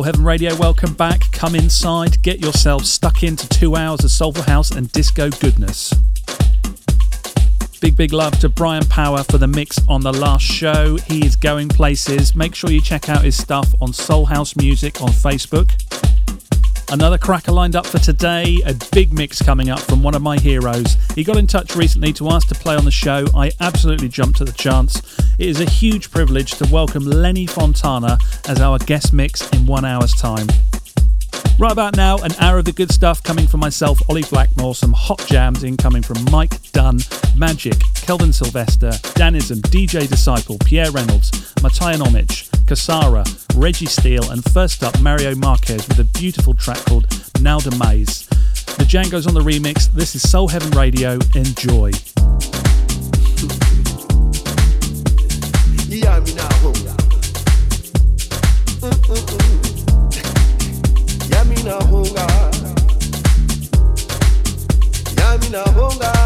Soul Heaven Radio, welcome back. Come inside, get yourselves stuck into two hours of soulful house and disco goodness. Big, big love to Brian Power for the mix on the last show. He is going places. Make sure you check out his stuff on Soul House Music on Facebook. Another cracker lined up for today, a big mix coming up from one of my heroes. He got in touch recently to ask to play on the show. I absolutely jumped at the chance. It is a huge privilege to welcome Lenny Fontana as our guest mix in one hour's time. Right about now, an hour of the good stuff coming from myself, Ollie Blackmore, some hot jams incoming from Mike Dunn, Madji'k, Kelvin Sylvester, Danism, DJ Disciple, Pierre Reynolds, Matayan Omich, Cassara, Reggie Steele, and first up, Mario Marques with a beautiful track called Nao Da Mais. The Django's on the remix. This is Soul Heaven Radio. Enjoy. Yeah, Yamina honga Yamina honga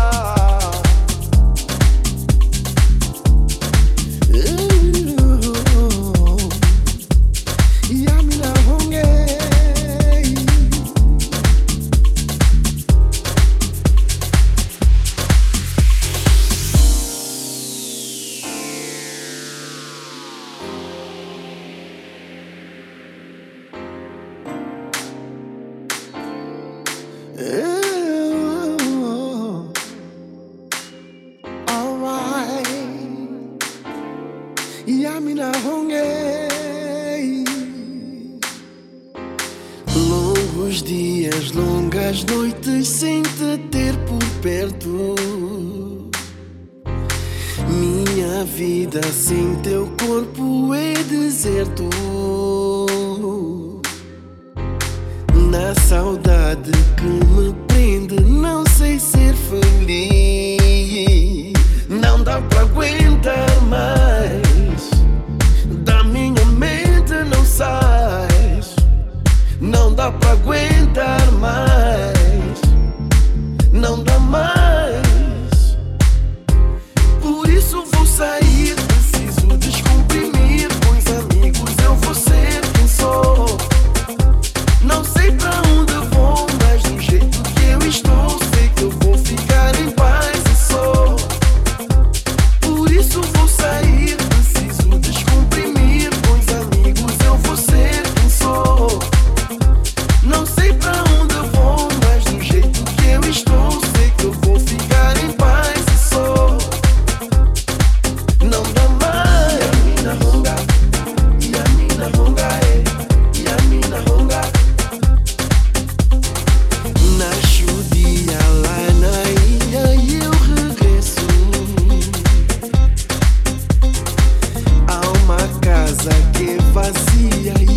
vazia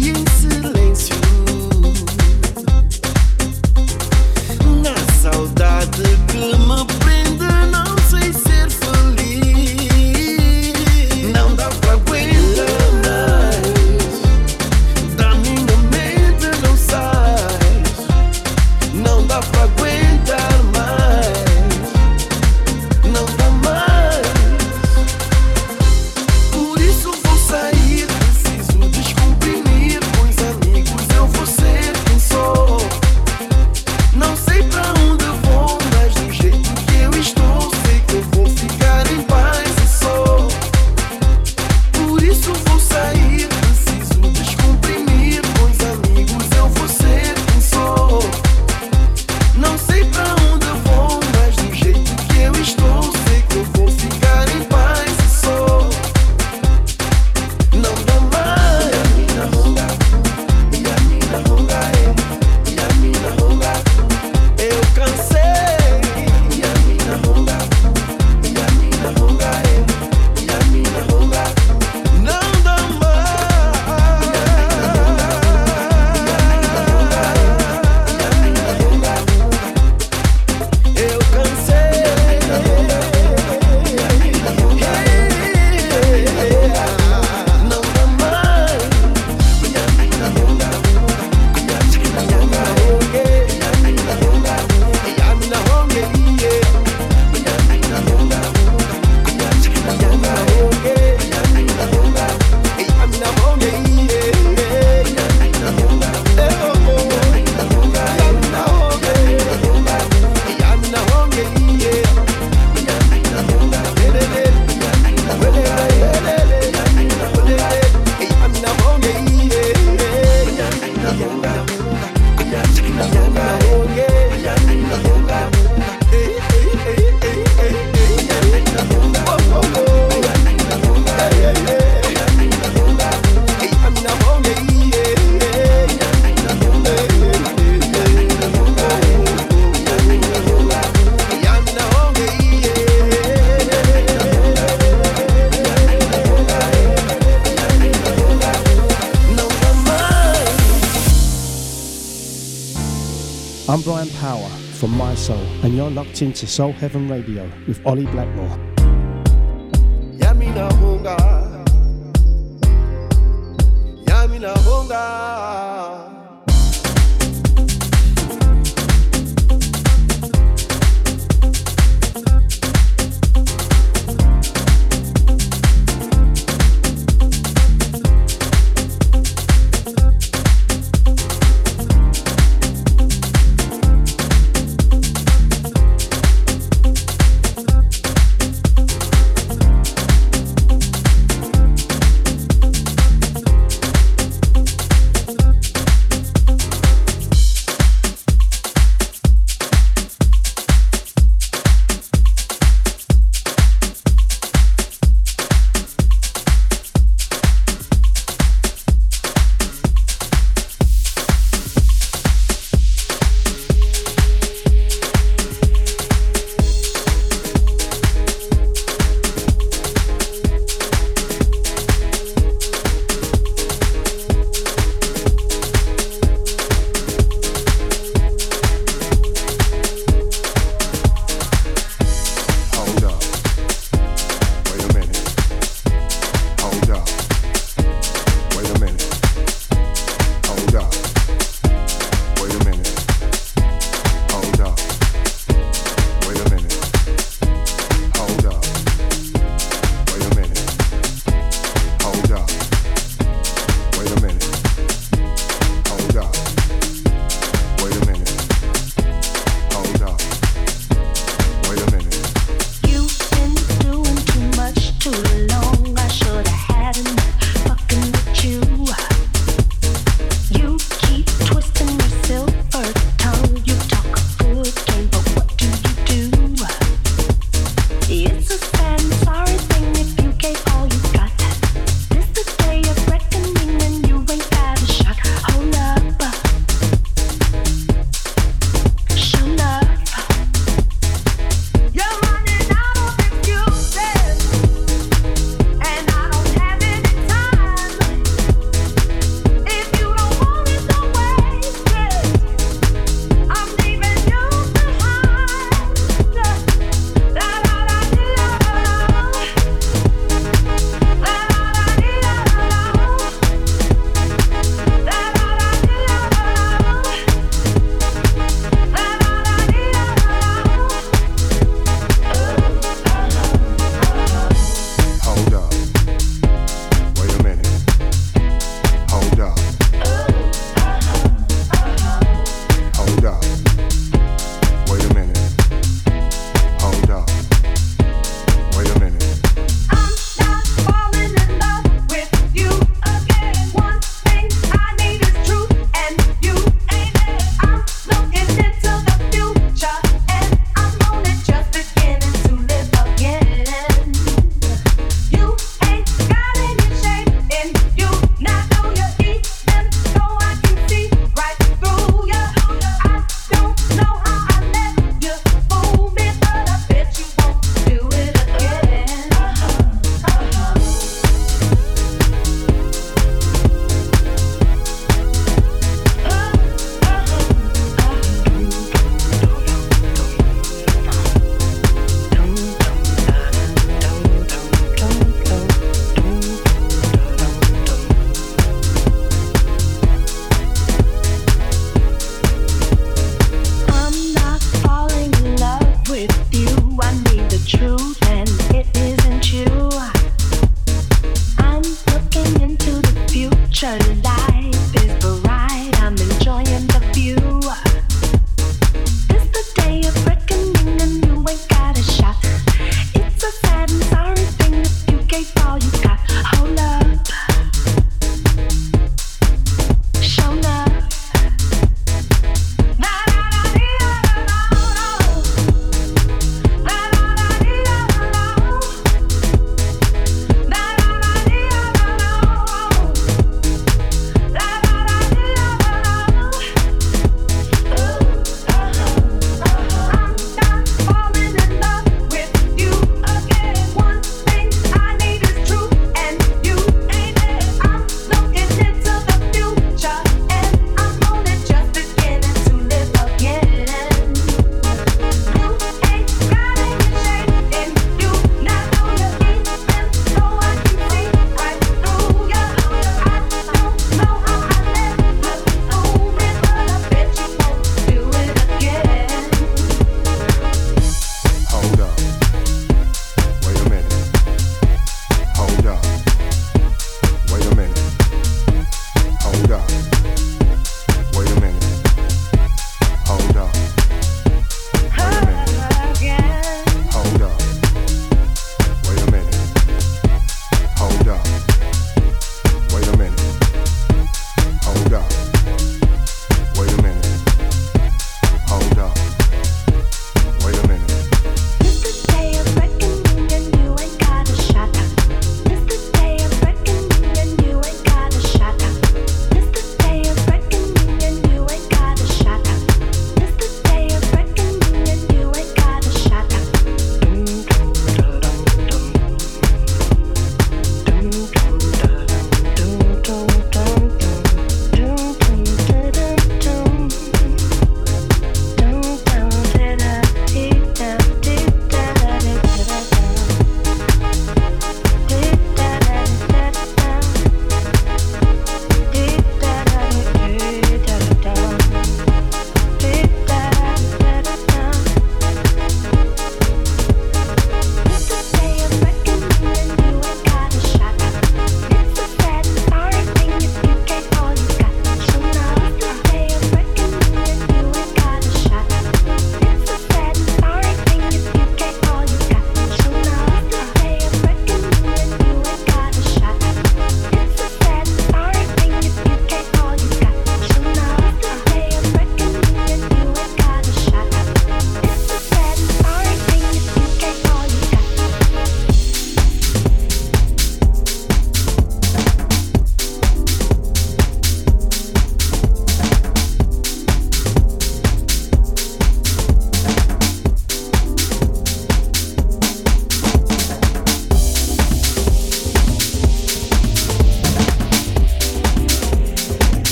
into Soul Heaven Radio with Ollie Blackmore.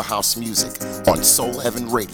House music on Soul Heaven Radio.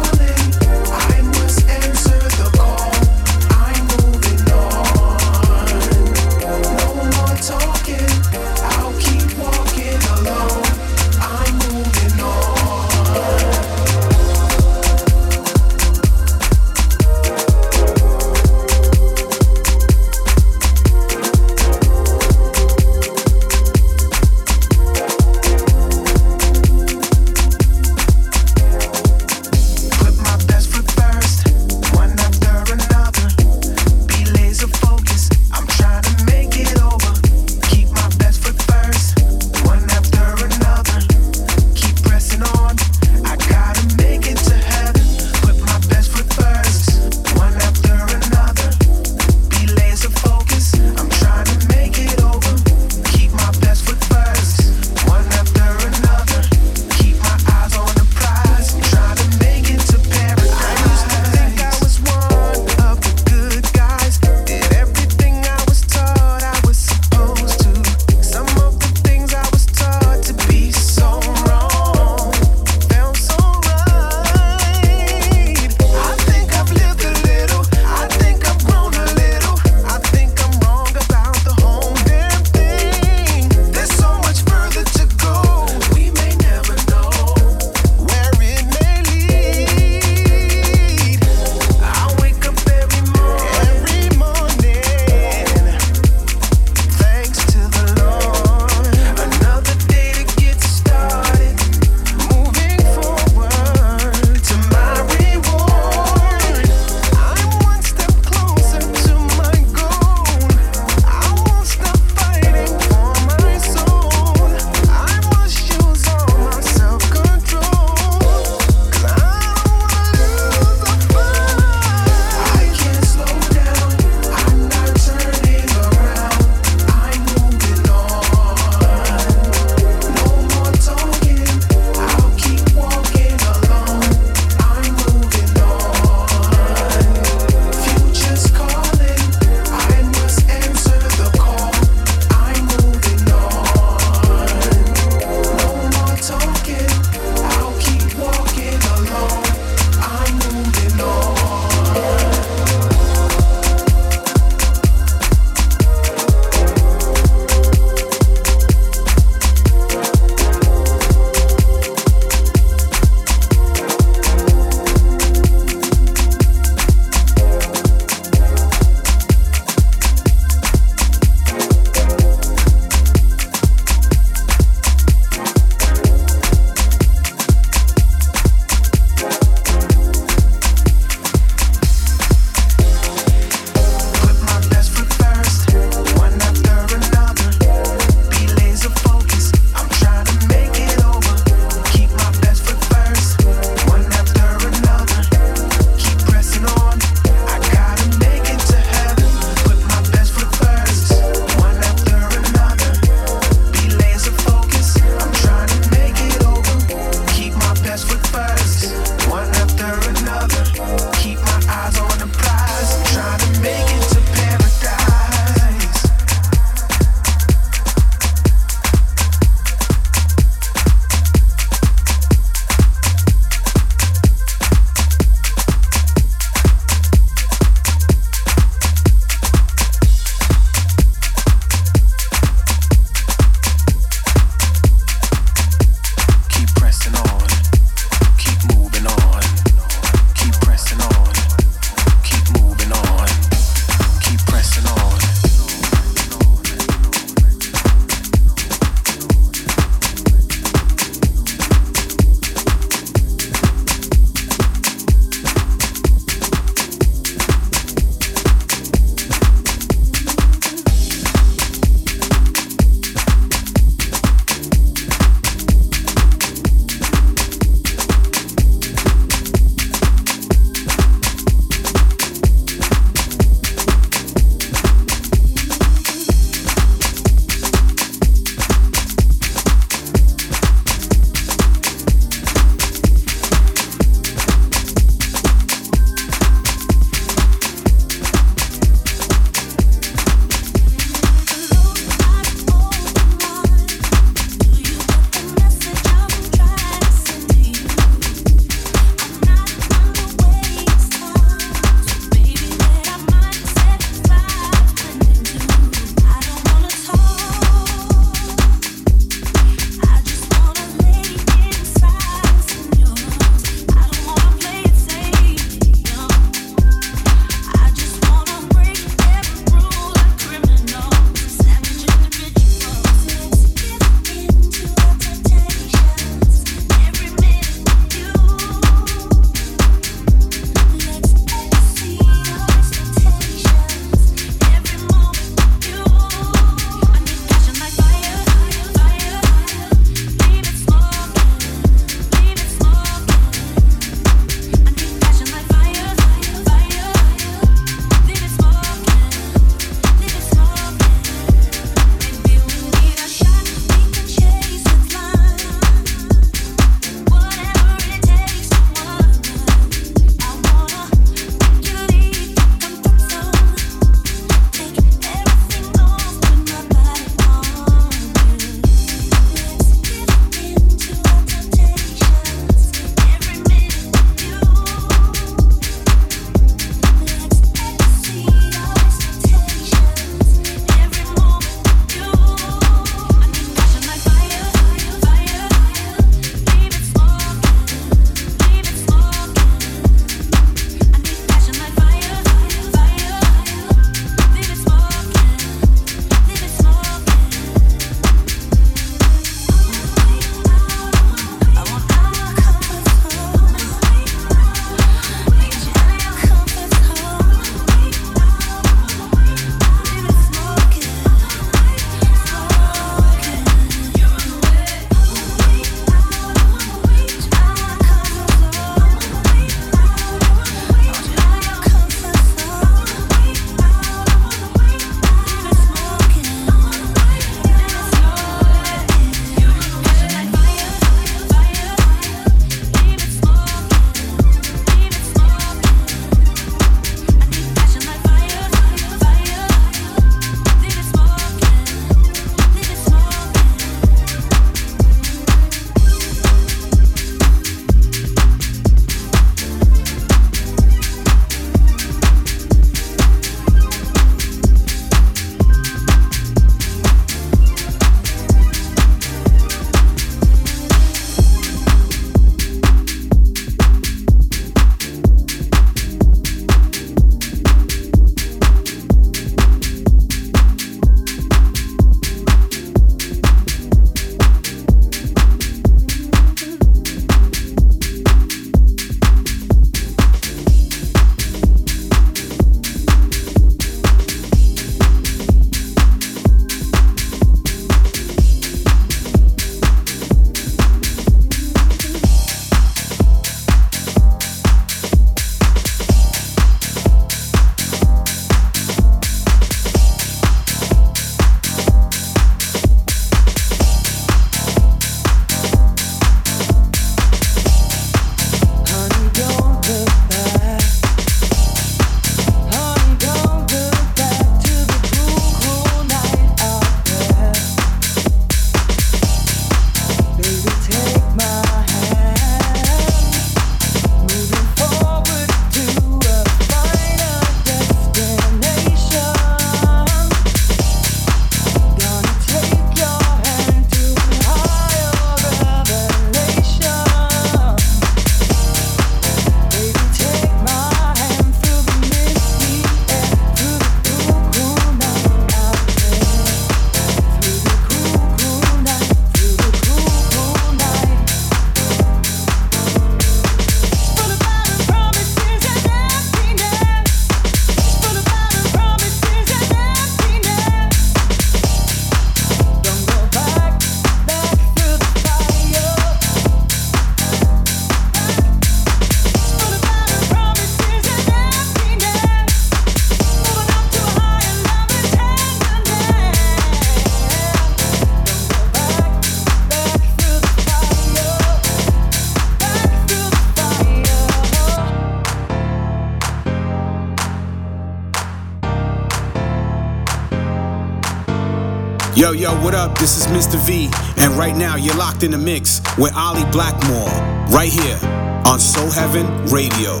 Yo, yo, what up? This is Mr. V, and right now you're locked in the mix with Ollie Blackmore, right here on Soul Heaven Radio.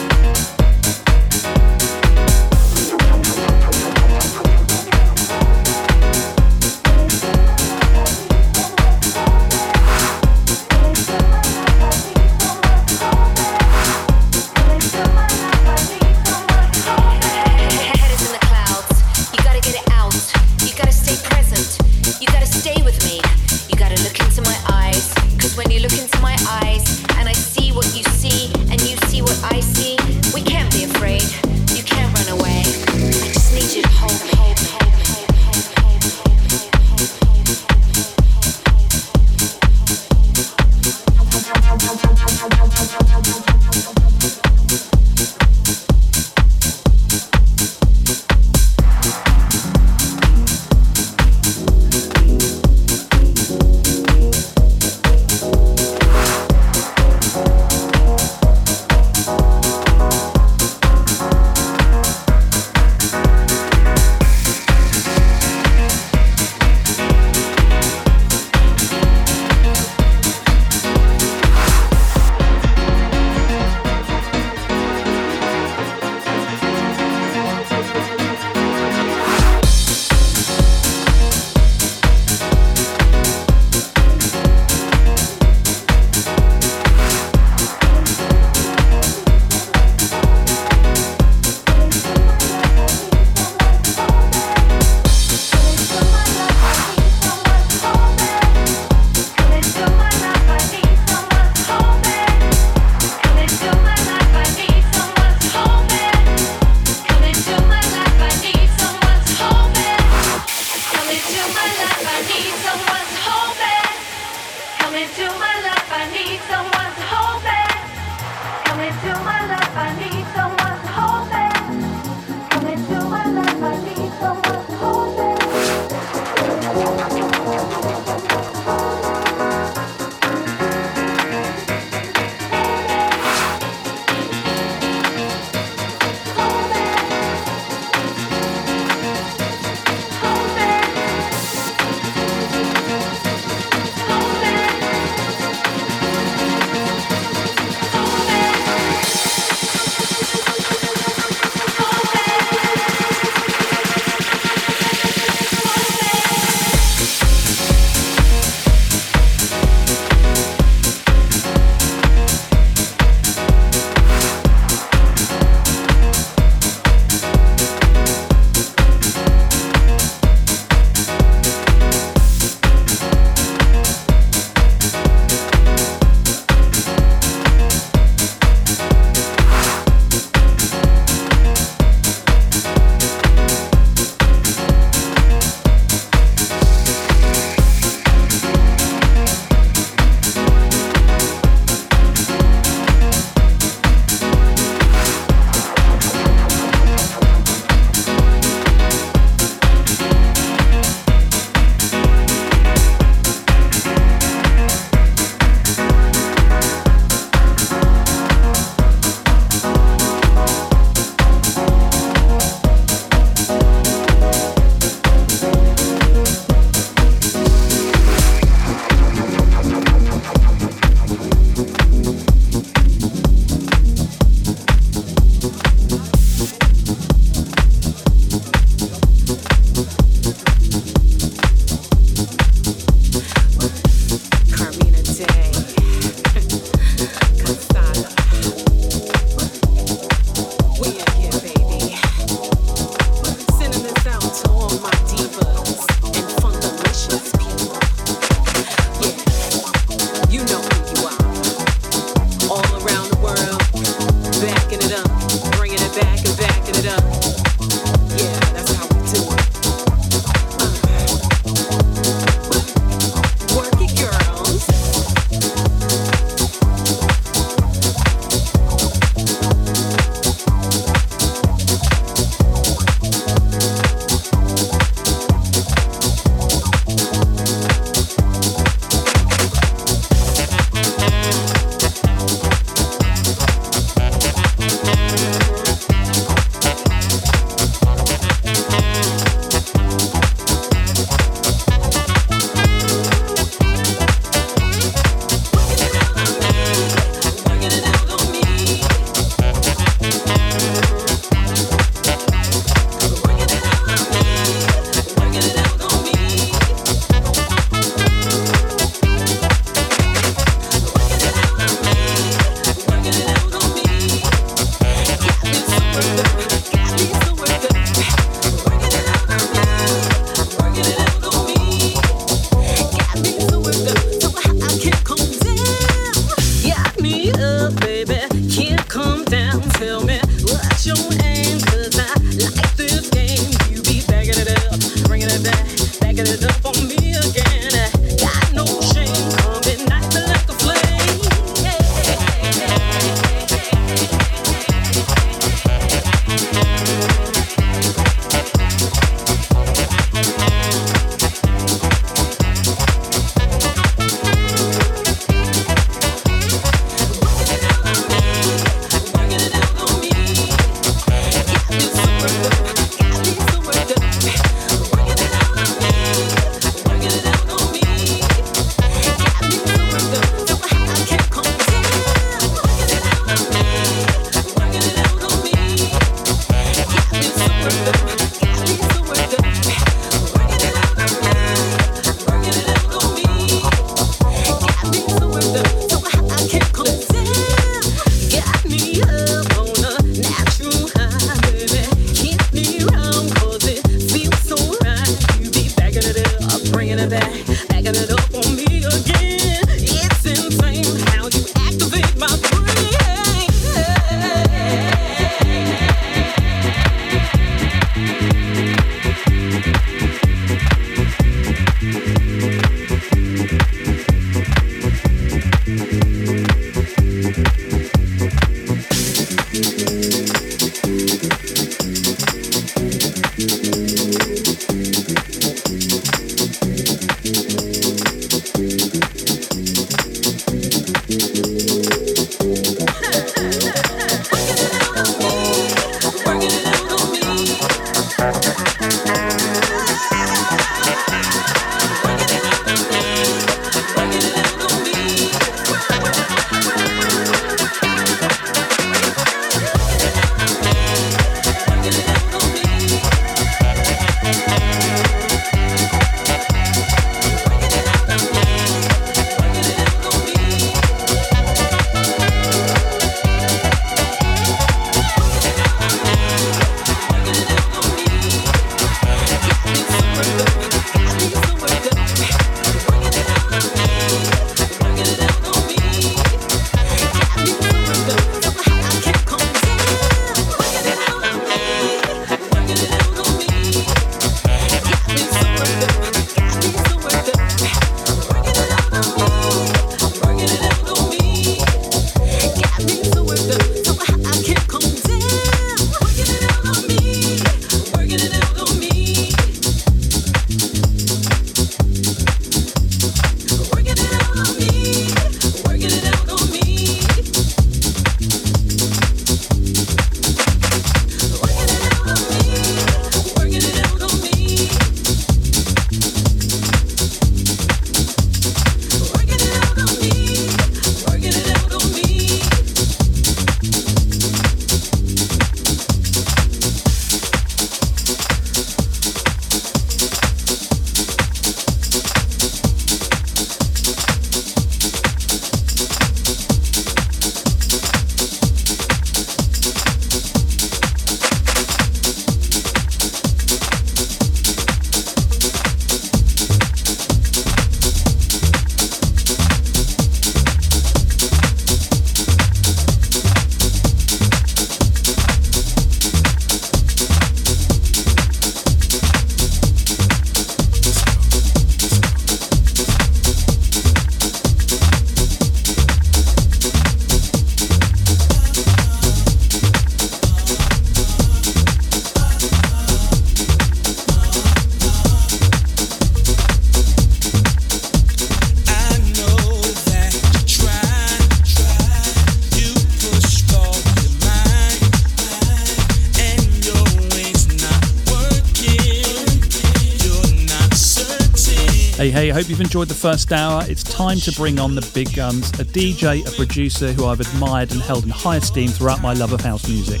Hope you've enjoyed the first hour. It's time to bring on the big guns, a DJ, a producer who I've admired and held in high esteem throughout my love of house music.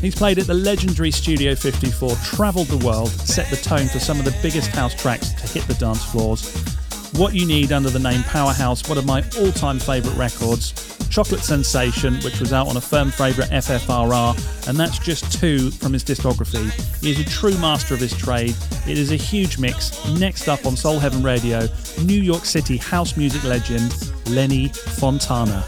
He's played at the legendary Studio 54, travelled the world, set the tone for some of the biggest house tracks to hit the dance floors. What You Need under the name Powerhouse, one of my all time favourite records. Chocolate Sensation, which was out on a firm favourite FFRR, and that's just two from his discography. He is a true master of his trade. It is a huge mix. Next up on Soul Heaven Radio, New York City house music legend Lenny Fontana.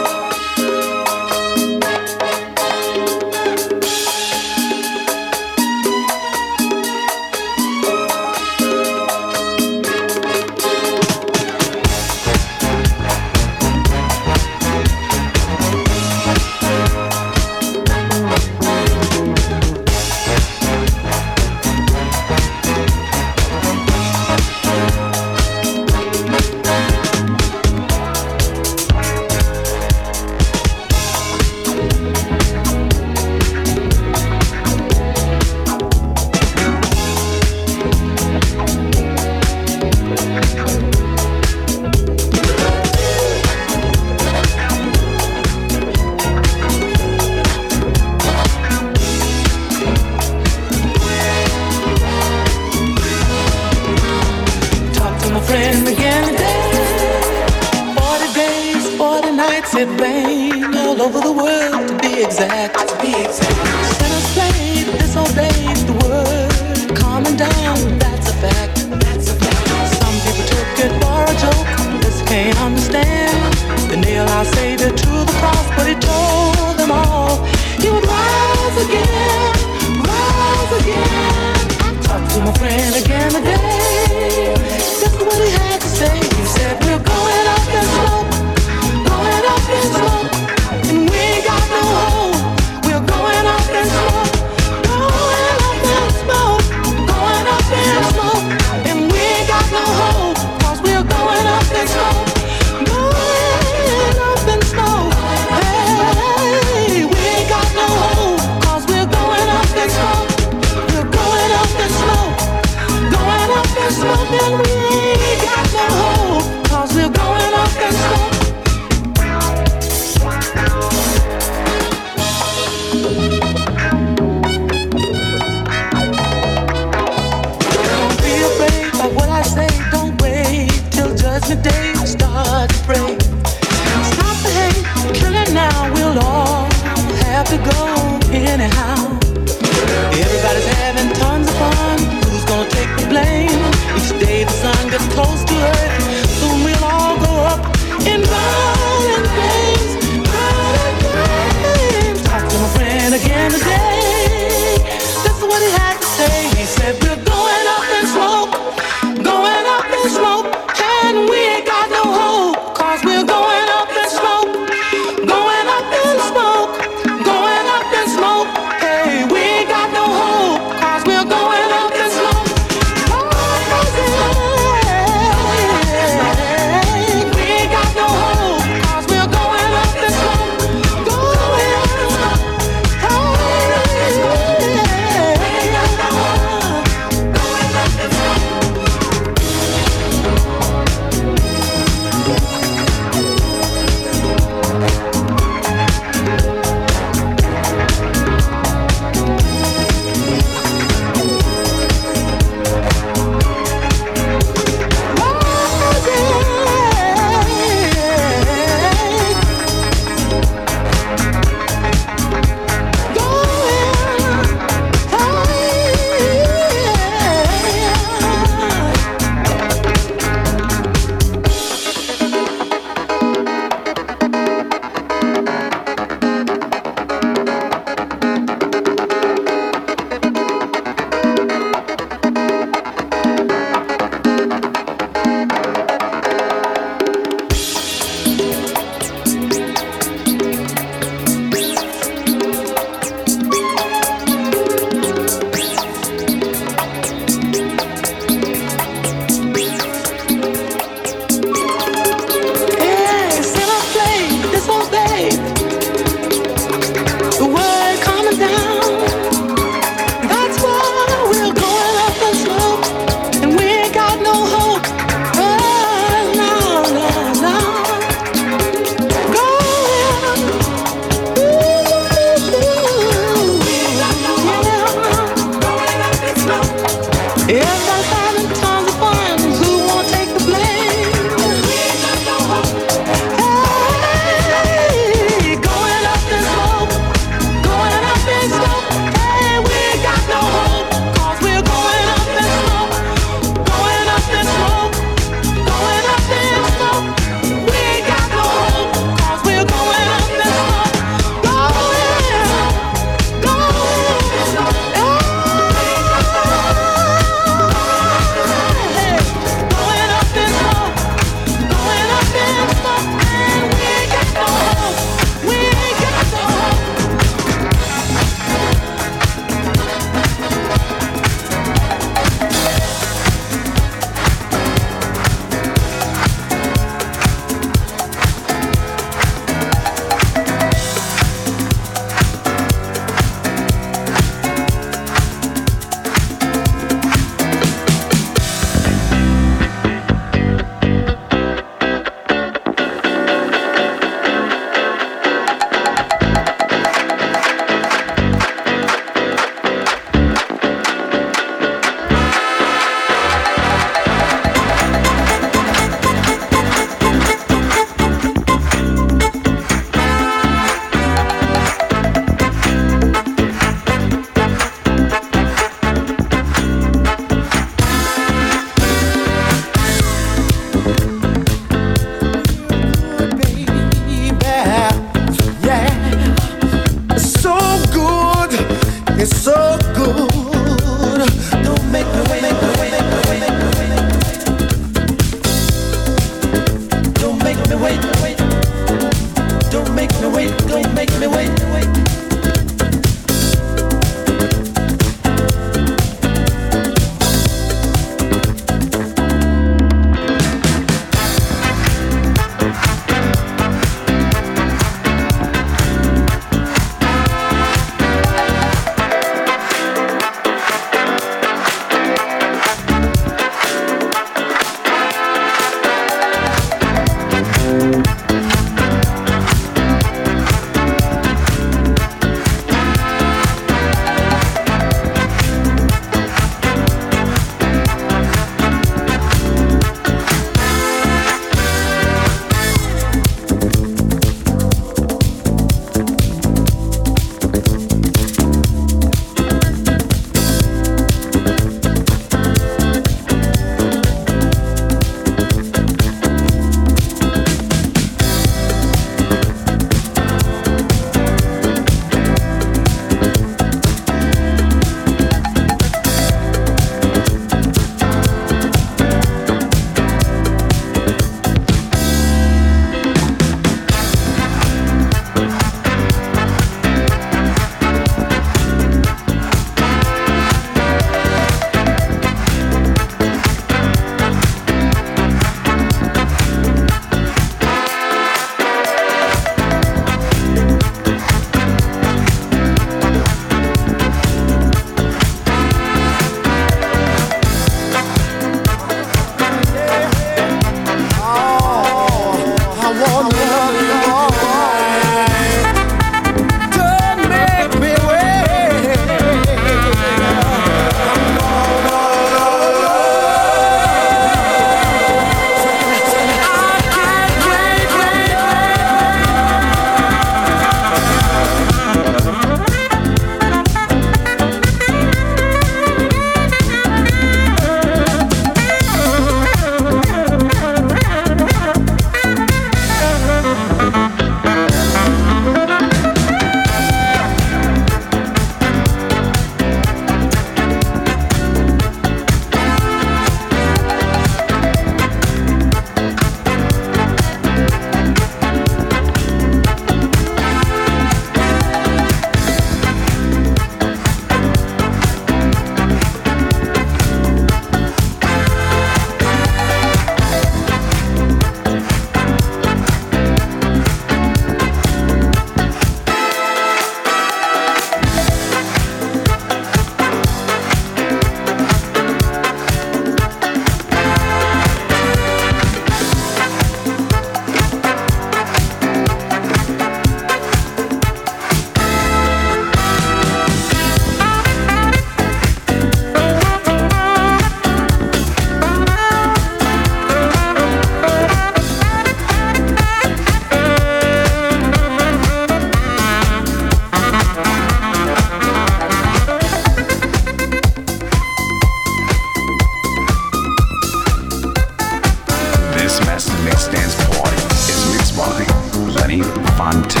Say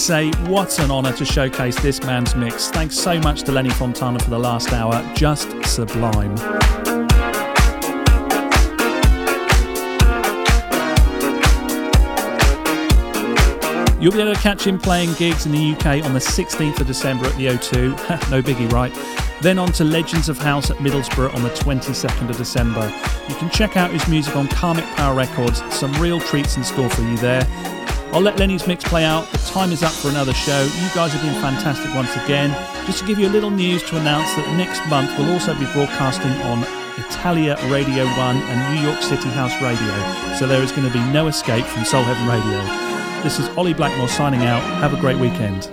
say? What an honour to showcase this man's mix. Thanks so much to Lenny Fontana for the last hour. Just sublime. You'll be able to catch him playing gigs in the UK on the 16th of December at the O2. no biggie, right? Then on to Legends of House at Middlesbrough on the 22nd of December. You can check out his music on Karmic Power Records. Some real treats in store for you there. I'll let Lenny's mix play out. The time is up for another show. You guys have been fantastic once again. Just to give you a little news to announce that next month we'll also be broadcasting on Italia Radio 1 and New York City House Radio. So there is going to be no escape from Soul Heaven Radio. This is Ollie Blackmore signing out. Have a great weekend.